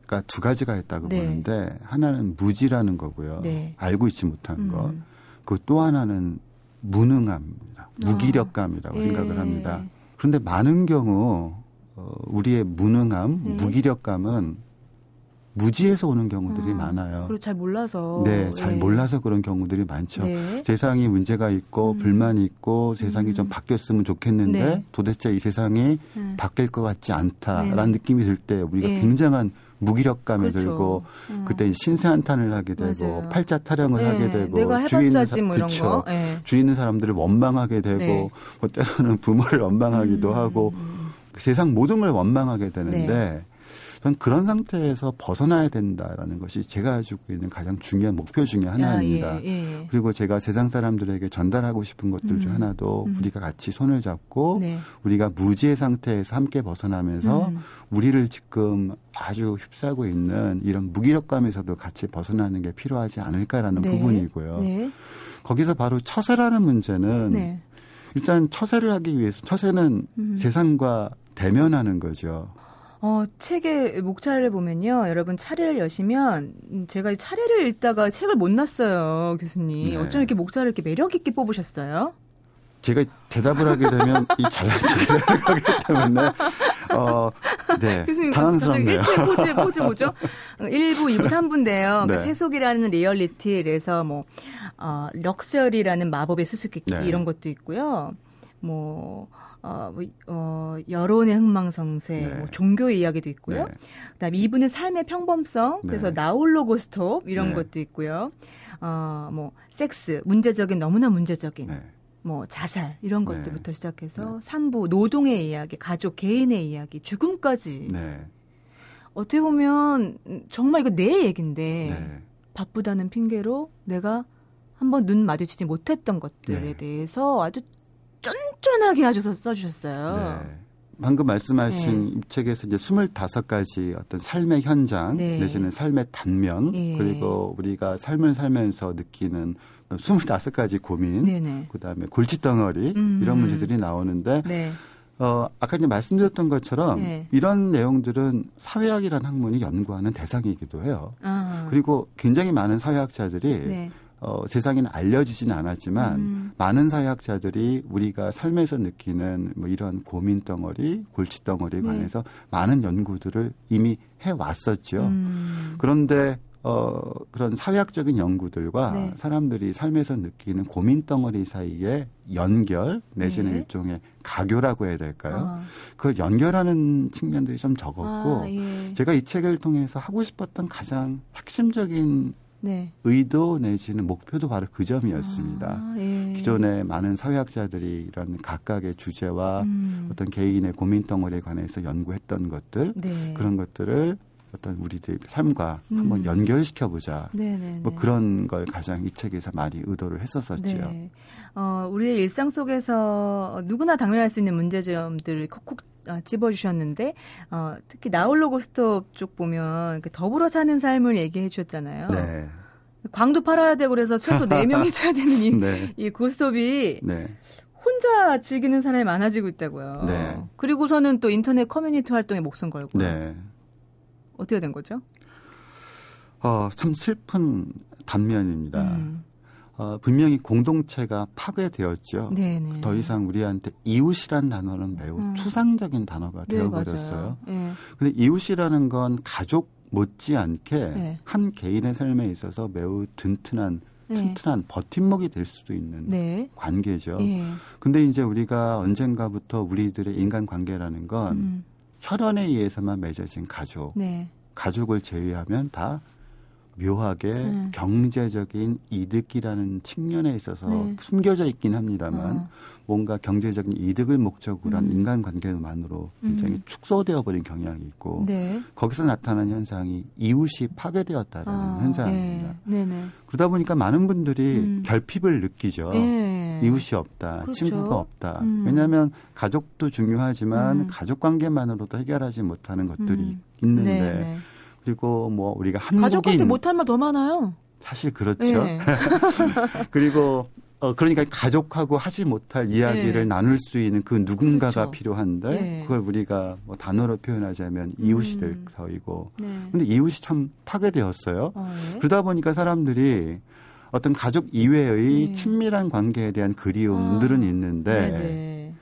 가 두 가지가 있다고 네. 보는데 하나는 무지라는 거고요. 네. 알고 있지 못한 음. 것. 그 또 하나는 무능함입니다. 무기력감이라고 아, 생각을 합니다. 예. 그런데 많은 경우 어, 우리의 무능함, 네. 무기력감은 무지에서 오는 경우들이 아, 많아요. 그리고 잘 몰라서. 네, 잘 네. 몰라서 그런 경우들이 많죠. 네. 세상이 문제가 있고 음. 불만이 있고 세상이 음. 좀 바뀌었으면 좋겠는데 네. 도대체 이 세상이 네. 바뀔 것 같지 않다라는 네. 느낌이 들 때 우리가 예. 굉장한 무기력감이 그렇죠. 들고 음. 그때 신세 한탄을 하게 되고 맞아요. 팔자 타령을 네. 하게 되고 주위 있는 사, 뭐 그렇죠. 네. 주위 있는 사람들을 원망하게 되고 네. 뭐 때로는 부모를 (laughs) 원망하기도 음. 하고 세상 모든 걸 원망하게 되는데 네. 저는 그런 상태에서 벗어나야 된다라는 것이 제가 가지고 있는 가장 중요한 목표 중의 하나입니다. 아, 예, 예. 그리고 제가 세상 사람들에게 전달하고 싶은 것들 음. 중 하나도 음. 우리가 같이 손을 잡고 네. 우리가 무지의 상태에서 함께 벗어나면서 음. 우리를 지금 아주 휩싸고 있는 이런 무기력감에서도 같이 벗어나는 게 필요하지 않을까라는 네. 부분이고요. 네. 거기서 바로 처세라는 문제는 네. 일단 처세를 하기 위해서 처세는 음. 세상과 대면하는 거죠. 어, 책의 목차를 보면요. 여러분 차례를 여시면 음, 제가 차례를 읽다가 책을 못 놨어요, 교수님. 네. 어쩜 이렇게 목차를 이렇게 매력 있게 뽑으셨어요? 제가 대답을 하게 되면 (laughs) 이 잘난 척이 되는 기 때문에 어, 네. (laughs) 교수님 당황스럽네요. 포즈, 포즈 뭐죠? 1부, 2부, 3부인데요. 네. 세속이라는 리얼리티에서 뭐 어, 럭셔리라는 마법의 수수께끼 네. 이런 것도 있고요. 뭐 어, 뭐, 어, 여론의 흥망성쇠, 네. 뭐 종교의 이야기도 있고요. 네. 그다음에 이분의 삶의 평범성, 네. 그래서 나홀로 고스톱 이런 네. 것도 있고요. 어, 뭐 섹스, 문제적인 너무나 문제적인 네. 뭐 자살 이런 네. 것들부터 시작해서 산부, 노동의 이야기, 가족, 개인의 이야기, 죽음까지. 어떻게 보면 정말 이거 내 얘긴데 바쁘다는 핑계로 내가 한번 눈 마주치지 못했던 것들에 대해서 아주 쫀쫀하게 하셔서 써주셨어요. 네. 방금 말씀하신 네. 이 책에서 이제 25가지 어떤 삶의 현장 네. 내지는 삶의 단면 네. 그리고 우리가 삶을 살면서 느끼는 25가지 고민 네네. 그다음에 골칫덩어리 음. 이런 문제들이 나오는데 네. 어, 아까 이제 말씀드렸던 것처럼 네. 이런 내용들은 사회학이라는 학문이 연구하는 대상이기도 해요. 아. 그리고 굉장히 많은 사회학자들이 네. 어, 세상에는 알려지지는 않았지만 음. 많은 사회학자들이 우리가 삶에서 느끼는 뭐 이런 고민 덩어리, 골치 덩어리에 네. 관해서 네. 많은 연구들을 이미 해 왔었죠. 음. 그런데 어, 그런 사회학적인 연구들과 네. 사람들이 삶에서 느끼는 고민 덩어리 사이에 연결 내지는 네. 일종의 가교라고 해야 될까요? 아. 그걸 연결하는 측면들이 좀 적었고 아, 예. 제가 이 책을 통해서 하고 싶었던 가장 핵심적인 네. 의도 내지는 목표도 바로 그 점이었습니다. 아, 예. 기존에 많은 사회학자들이 이런 각각의 주제와 음. 어떤 개인의 고민 덩어리에 관해서 연구했던 것들 네. 그런 것들을 어떤 우리들의 삶과 음. 한번 연결시켜 보자. 뭐 그런 걸 가장 이 책에서 많이 의도를 했었었지요. 네. 어, 우리의 일상 속에서 누구나 당면할 수 있는 문제점들을 콕콕 어, 찝어주셨는데 어, 특히 나홀로 고스톱 쪽 보면 그 더불어 사는 삶을 얘기해 주셨잖아요. 네. 광도 팔아야 되고 그래서 최소 4명이 (laughs) 쳐야 되는 이, 네. 이 고스톱이 네. 혼자 즐기는 사람이 많아지고 있다고요. 네. 그리고서는 또 인터넷 커뮤니티 활동에 목숨 걸고. 네. 어떻게 된 거죠? 어, 참 슬픈 단면입니다. 음. 어, 분명히 공동체가 파괴되었죠. 네네. 더 이상 우리한테 이웃이란 단어는 매우 음. 추상적인 단어가 네, 되어버렸어요. 네, 근데 이웃이라는 건 가족 못지않게 네. 한 개인의 삶에 있어서 매우 든튼한 네. 튼튼한 버팀목이 될 수도 있는 네. 관계죠. 네. 근데 이제 우리가 언젠가부터 우리들의 인간 관계라는 건 음. 혈연에 의해서만 맺어진 가족, 네. 가족을 제외하면 다 묘하게 음. 경제적인 이득이라는 측면에 있어서 네. 숨겨져 있긴 합니다만 어. 뭔가 경제적인 이득을 목적으로 한 음. 인간관계만으로 굉장히 음. 축소되어 버린 경향이 있고 네. 거기서 나타난 현상이 이웃이 파괴되었다라는 아, 현상입니다. 네. 그러다 보니까 많은 분들이 음. 결핍을 느끼죠. 예. 이웃이 없다, 그렇죠. 친구가 없다. 음. 왜냐하면 가족도 중요하지만 음. 가족 관계만으로도 해결하지 못하는 것들이 있는데. 그리고 뭐 우리가 한국인 가족한테 못할 말 더 많아요. 사실 그렇죠. 네. (laughs) 그리고 어 그러니까 가족하고 하지 못할 이야기를 네. 나눌 수 있는 그 누군가가 그렇죠. 필요한데 네. 그걸 우리가 뭐 단어로 표현하자면 이웃이 될 음. 네. 근데 이웃이 참 파괴되었어요. 어, 네. 그러다 보니까 사람들이 어떤 가족 이외의 네. 친밀한 관계에 대한 그리움들은 아, 있는데.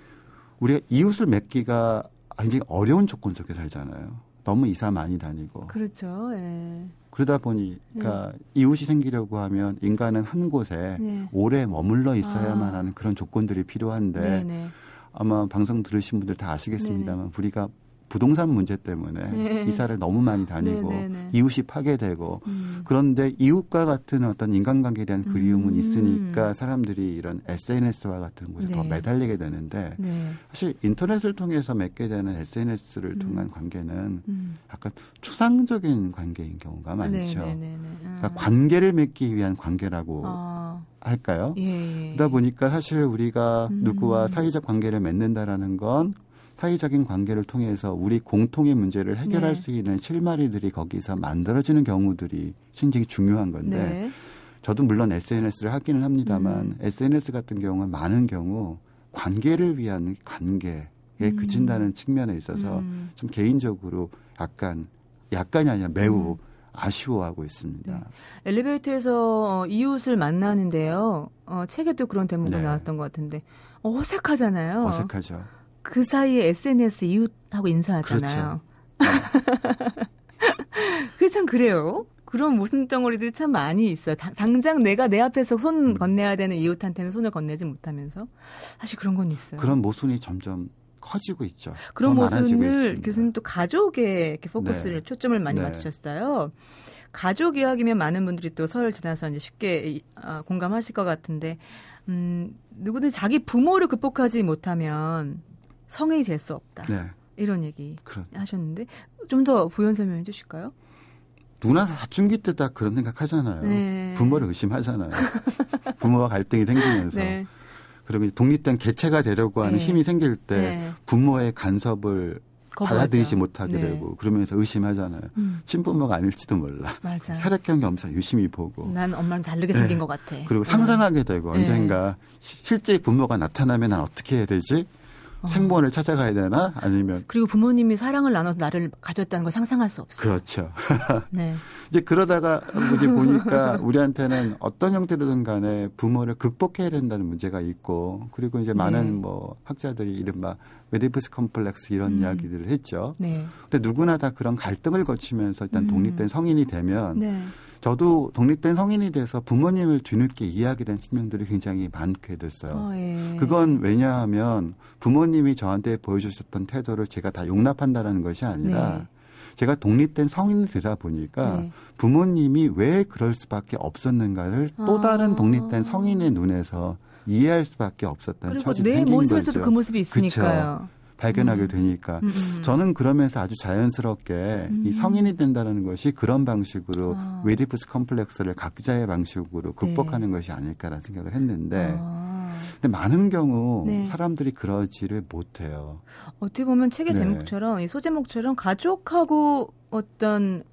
우리가 이웃을 맺기가 굉장히 어려운 조건 속에 살잖아요. 너무 이사 많이 다니고. 그렇죠. 예. 그러다 보니까 네. 이웃이 생기려고 하면 인간은 한 곳에 네. 오래 머물러 있어야만 아. 하는 그런 조건들이 필요한데 네네. 네. 아마 방송 들으신 분들 다 아시겠습니다만 네네. 우리가 부동산 문제 때문에 네. 이사를 너무 많이 다니고 네, 네, 네. 이웃이 파괴되고 음. 그런데 이웃과 같은 어떤 인간관계에 대한 그리움은 음. 있으니까 사람들이 이런 SNS와 같은 곳에 더 네. 매달리게 되는데 네. 사실 인터넷을 통해서 맺게 되는 SNS를 음. 통한 관계는 음. 약간 추상적인 관계인 경우가 많죠. 그러니까 아. 관계를 맺기 위한 관계라고 아. 할까요? 예, 예. 그러다 보니까 사실 우리가 음. 누구와 사회적 관계를 맺는다라는 건 사회적인 관계를 통해서 우리 공통의 문제를 해결할 네. 수 있는 실마리들이 거기서 만들어지는 경우들이 굉장히 중요한 건데 네. 저도 물론 SNS를 하기는 합니다만 음. SNS 같은 경우는 많은 경우 관계를 위한 관계에 음. 그친다는 측면에 있어서 음. 좀 개인적으로 약간 약간이 아니라 매우 음. 아쉬워하고 있습니다. 네. 엘리베이터에서 어, 이웃을 만나는데요. 어, 책에도 그런 대목이 네. 나왔던 것 같은데 어색하잖아요. 어색하죠. 그 사이에 SNS 이웃하고 인사하잖아요. 그렇죠. (laughs) 그참 그래요. 그런 모순 덩어리들이 참 많이 있어요. 다, 당장 내가 내 앞에서 손 음. 건네야 되는 이웃한테는 손을 건네지 못하면서 사실 그런 건 있어요. 그런 모순이 점점 커지고 있죠. 그런 모순을 교수님 또 가족에 이렇게 포커스를 네. 초점을 많이 네. 맞추셨어요. 가족 이야기면 많은 분들이 또 설을 지나서 이제 쉽게 어, 공감하실 것 같은데, 음, 누구든 자기 부모를 극복하지 못하면 성인이 될 수 없다. 네. 이런 얘기 그런. 하셨는데 좀 더 부연 설명해 주실까요? 누나 사춘기 때다 그런 생각 하잖아요. 네. 부모를 의심하잖아요. (laughs) 부모와 갈등이 생기면서. 네. 그리고 독립된 개체가 되려고 하는 네. 힘이 생길 때 네. 부모의 간섭을 받아들이지 못하게 네. 되고 그러면서 의심하잖아요. 음. 친부모가 아닐지도 몰라. 맞아. 혈액형 검사 유심히 보고. 난 엄마랑 다르게 생긴 네. 것 같아. 그리고 상상하게 되고 언젠가 실제 부모가 나타나면 난 어떻게 해야 되지? 어. 생본을 찾아가야 되나 아니면 그리고 부모님이 사랑을 나눠서 나를 가졌다는 걸 상상할 수 없어요. 그렇죠. (laughs) 네. 이제 그러다가 이제 보니까 우리한테는 어떤 형태로든 간에 부모를 극복해야 된다는 문제가 있고 그리고 이제 많은 네. 뭐 학자들이 이른바 오이디푸스 콤플렉스 이런 음. 이야기들을 했죠. 네. 근데 누구나 다 그런 갈등을 거치면서 일단 음. 독립된 성인이 되면 네. 저도 독립된 성인이 돼서 부모님을 뒤늦게 이해하게 된 측면들이 굉장히 많게 됐어요. 어, 예. 그건 왜냐하면 부모님이 저한테 보여주셨던 태도를 제가 다 용납한다라는 것이 아니라 네. 제가 독립된 성인이 되다 보니까 네. 부모님이 왜 그럴 수밖에 없었는가를 또 아. 다른 독립된 성인의 눈에서 이해할 수밖에 없었던 처지 생긴 거죠. 내 모습에서도 그 모습이 있으니까요. 그쵸? 발견하게 음. 되니까 음, 음. 저는 그러면서 아주 자연스럽게 이 음. 성인이 된다는 것이 그런 방식으로 아. 웨디프스 컴플렉스를 각자의 방식으로 극복하는 네. 것이 아닐까라는 생각을 했는데 아. 근데 많은 경우 네. 사람들이 그러지를 못해요. 어떻게 보면 책의 네. 제목처럼 이 소제목처럼 가족하고 어떤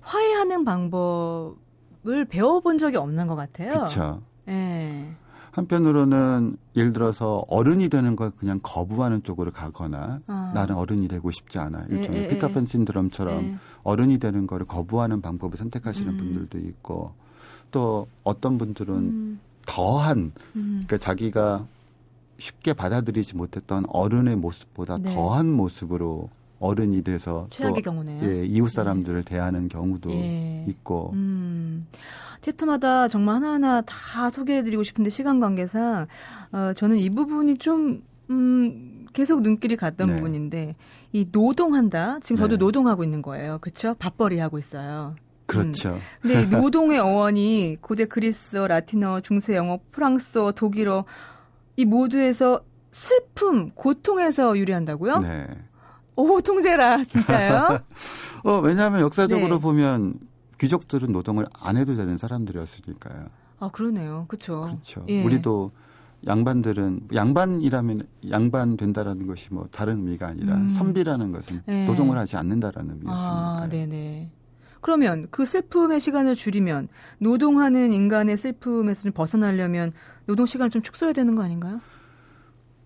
화해하는 방법을 배워본 적이 없는 것 같아요. 그렇죠. 네. 한편으로는 예를 들어서 어른이 되는 걸 그냥 거부하는 쪽으로 가거나 아. 나는 어른이 되고 싶지 않아. 일종의 에, 피터팬 신드롬처럼 에. 어른이 되는 거를 거부하는 방법을 선택하시는 음. 분들도 있고 또 어떤 분들은 음. 더한 음. 그러니까 자기가 쉽게 받아들이지 못했던 어른의 모습보다 네. 더한 모습으로 어른이 돼서 최악의 또, 경우네요. 예, 이웃 사람들을 네. 대하는 경우도 예. 있고. 음. 챕터마다 정말 하나하나 다 소개해드리고 싶은데 시간 관계상 어, 저는 이 부분이 좀 음, 계속 눈길이 갔던 네. 부분인데 이 노동한다. 지금 저도 네. 노동하고 있는 거예요. 그렇죠? 밥벌이 하고 있어요. 그렇죠. 음. 근데 (laughs) 노동의 어원이 고대 그리스어, 라틴어, 중세 영어, 프랑스어, 독일어 이 모두에서 슬픔, 고통에서 유래한다고요? 네. 오, 통제라, 진짜요? (laughs) 어, 왜냐하면 역사적으로 네. 보면 귀족들은 노동을 안 해도 되는 사람들이었으니까요. 아, 그러네요. 그렇죠. 그렇죠. 예. 우리도 양반들은 양반이라면 양반 된다라는 것이 뭐 다른 의미가 아니라 음. 선비라는 것은 네. 노동을 하지 않는다라는 의미였으니까. 아, 네네. 그러면 그 슬픔의 시간을 줄이면 노동하는 인간의 슬픔에서 좀 벗어나려면 노동 시간을 좀 축소해야 되는 거 아닌가요?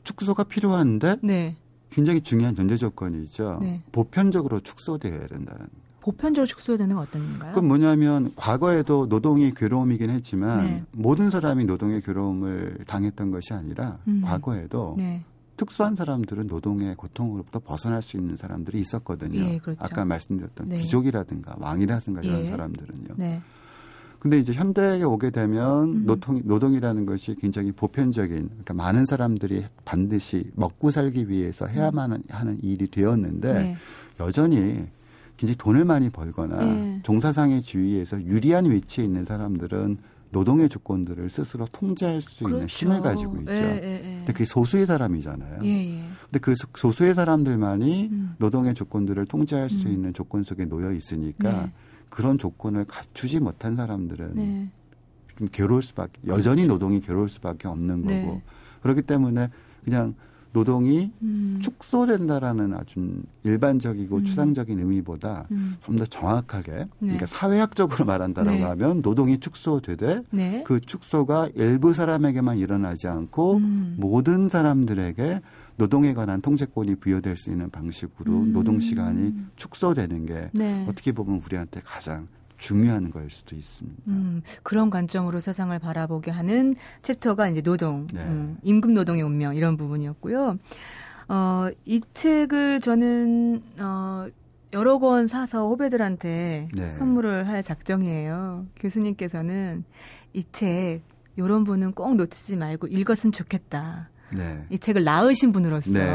축소가 필요한데 네. 굉장히 중요한 전제 조건이죠. 네. 보편적으로 축소되어야 된다는. 보편적으로 축소해야 되는 건 어떤 건가요? 그건 뭐냐면 과거에도 노동이 괴로움이긴 했지만 네. 모든 사람이 노동의 괴로움을 당했던 것이 아니라 음. 과거에도 네. 특수한 사람들은 노동의 고통으로부터 벗어날 수 있는 사람들이 있었거든요. 예, 그렇죠. 아까 말씀드렸던 네. 귀족이라든가 왕이라든가 이런 예. 사람들은요. 네. 근데 이제 현대에 오게 되면 음. 노동, 노동이라는 것이 굉장히 보편적인, 그러니까 많은 사람들이 반드시 먹고 살기 위해서 해야만 음. 하는 일이 되었는데 네. 여전히 굉장히 돈을 많이 벌거나 네. 종사상의 주위에서 유리한 위치에 있는 사람들은 노동의 조건들을 스스로 통제할 수 그렇죠. 있는 힘을 가지고 있죠. 예, 예, 예. 근데 그게 소수의 사람이잖아요. 예, 예. 근데 그 소수의 사람들만이 음. 노동의 조건들을 통제할 수 음. 있는 조건 속에 놓여 있으니까 네. 그런 조건을 갖추지 못한 사람들은 네. 좀 괴로울 수밖에 여전히 노동이 괴로울 수밖에 없는 네. 거고 그렇기 때문에 그냥 노동이 음. 축소된다라는 아주 일반적이고 음. 추상적인 의미보다 음. 좀더 정확하게 네. 그러니까 사회학적으로 말한다라고 네. 하면 노동이 축소되되 네. 그 축소가 일부 사람에게만 일어나지 않고 음. 모든 사람들에게 노동에 관한 통제권이 부여될 수 있는 방식으로 음. 노동 시간이 축소되는 게 네. 어떻게 보면 우리한테 가장 중요한 거일 수도 있습니다. 음, 그런 관점으로 세상을 바라보게 하는 챕터가 이제 노동, 네. 음, 임금 노동의 운명 이런 부분이었고요. 어, 이 책을 저는 어, 여러 권 사서 후배들한테 네. 선물을 할 작정이에요. 교수님께서는 이책 이런 분은 꼭 놓치지 말고 읽었으면 좋겠다. 네. 이 책을 낳으신 분으로서 네.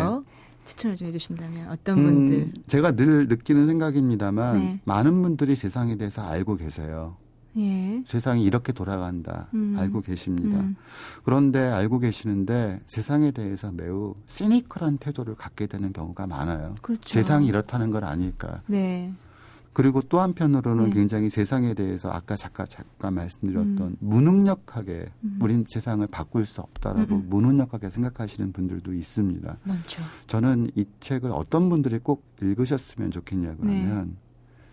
추천을 좀 해주신다면 어떤 분들? 음, 제가 늘 느끼는 생각입니다만 네. 많은 분들이 세상에 대해서 알고 계세요. 예. 세상이 이렇게 돌아간다 음. 알고 계십니다. 음. 그런데 알고 계시는데 세상에 대해서 매우 시니컬한 태도를 갖게 되는 경우가 많아요. 그렇죠. 세상이 이렇다는 걸 아니까. 네. 그리고 또 한편으로는 네. 굉장히 세상에 대해서 아까 잠깐 잠깐 말씀드렸던 음. 무능력하게 음. 우린 세상을 바꿀 수 없다라고 음. 무능력하게 생각하시는 분들도 있습니다. 많죠. 저는 이 책을 어떤 분들이 꼭 읽으셨으면 좋겠냐고 네. 하면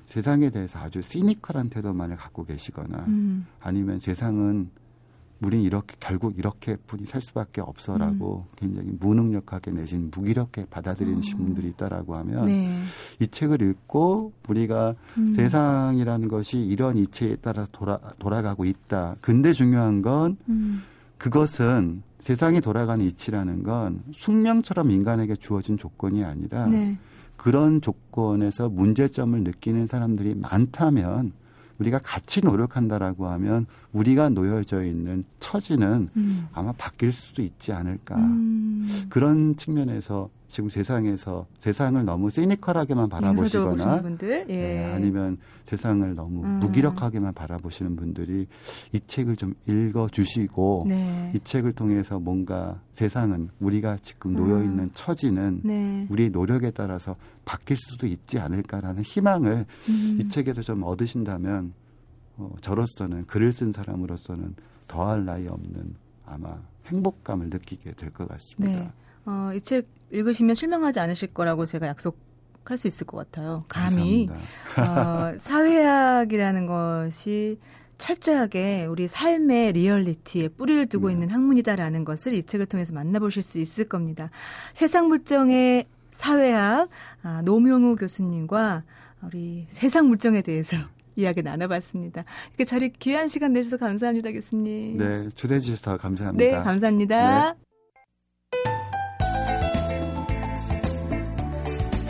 세상에 대해서 아주 시니컬한 태도만을 갖고 계시거나 음. 아니면 세상은 우린 이렇게 결국 이렇게 분이 살 수밖에 없어라고 음. 굉장히 무능력하게 내신 무기력하게 받아들이는 어. 분들이 있다라고 하면 네. 이 책을 읽고 우리가 음. 세상이라는 것이 이런 이치에 따라 돌아 돌아가고 있다. 근데 중요한 건 음. 그것은 세상이 돌아가는 이치라는 건 숙명처럼 인간에게 주어진 조건이 아니라 네. 그런 조건에서 문제점을 느끼는 사람들이 많다면 우리가 같이 노력한다라고 하면 우리가 놓여져 있는 처지는 음. 아마 바뀔 수도 있지 않을까. 음. 그런 측면에서 지금 세상에서 세상을 너무 시니컬하게만 바라보시거나 예. 네, 아니면 세상을 너무 음. 무기력하게만 바라보시는 분들이 이 책을 좀 읽어 주시고 네. 이 책을 통해서 뭔가 세상은 우리가 지금 놓여 있는 음. 처지는 네. 우리의 노력에 따라서 바뀔 수도 있지 않을까라는 희망을 음. 이 책에서 좀 얻으신다면 어, 저로서는 글을 쓴 사람으로서는 더할 나위 없는 아마 행복감을 느끼게 될 것 같습니다. 네. 어, 이 책 읽으시면 실망하지 않으실 거라고 제가 약속할 수 있을 것 같아요. 감히 어, 사회학이라는 것이 철저하게 우리 삶의 리얼리티에 뿌리를 두고 네. 있는 학문이다라는 것을 이 책을 통해서 만나보실 수 있을 겁니다. 세상 물정의 사회학 아, 노명우 교수님과 우리 세상 물정에 대해서 (laughs) 이야기 나눠봤습니다. 이렇게 자리 귀한 시간 내주셔서 감사합니다, 교수님. 네, 초대해 주셔서 감사합니다. 네, 감사합니다. 네.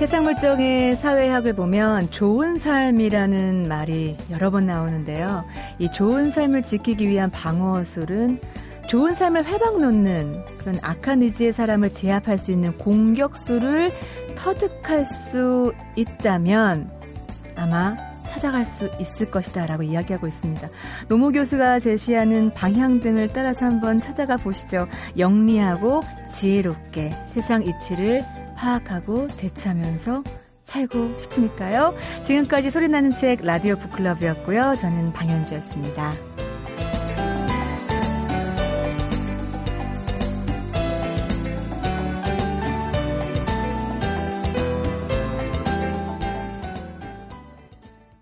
세상 물정의 사회학을 보면 좋은 삶이라는 말이 여러 번 나오는데요. 이 좋은 삶을 지키기 위한 방어술은 좋은 삶을 회방 놓는 그런 악한 의지의 사람을 제압할 수 있는 공격수를 터득할 수 있다면 아마 찾아갈 수 있을 것이다 라고 이야기하고 있습니다. 노무 교수가 제시하는 방향 등을 따라서 한번 찾아가 보시죠. 영리하고 지혜롭게 세상 이치를 파악하고 대처하면서 살고 싶으니까요. 지금까지 소리나는 책 라디오 북클럽이었고요. 저는 방현주였습니다.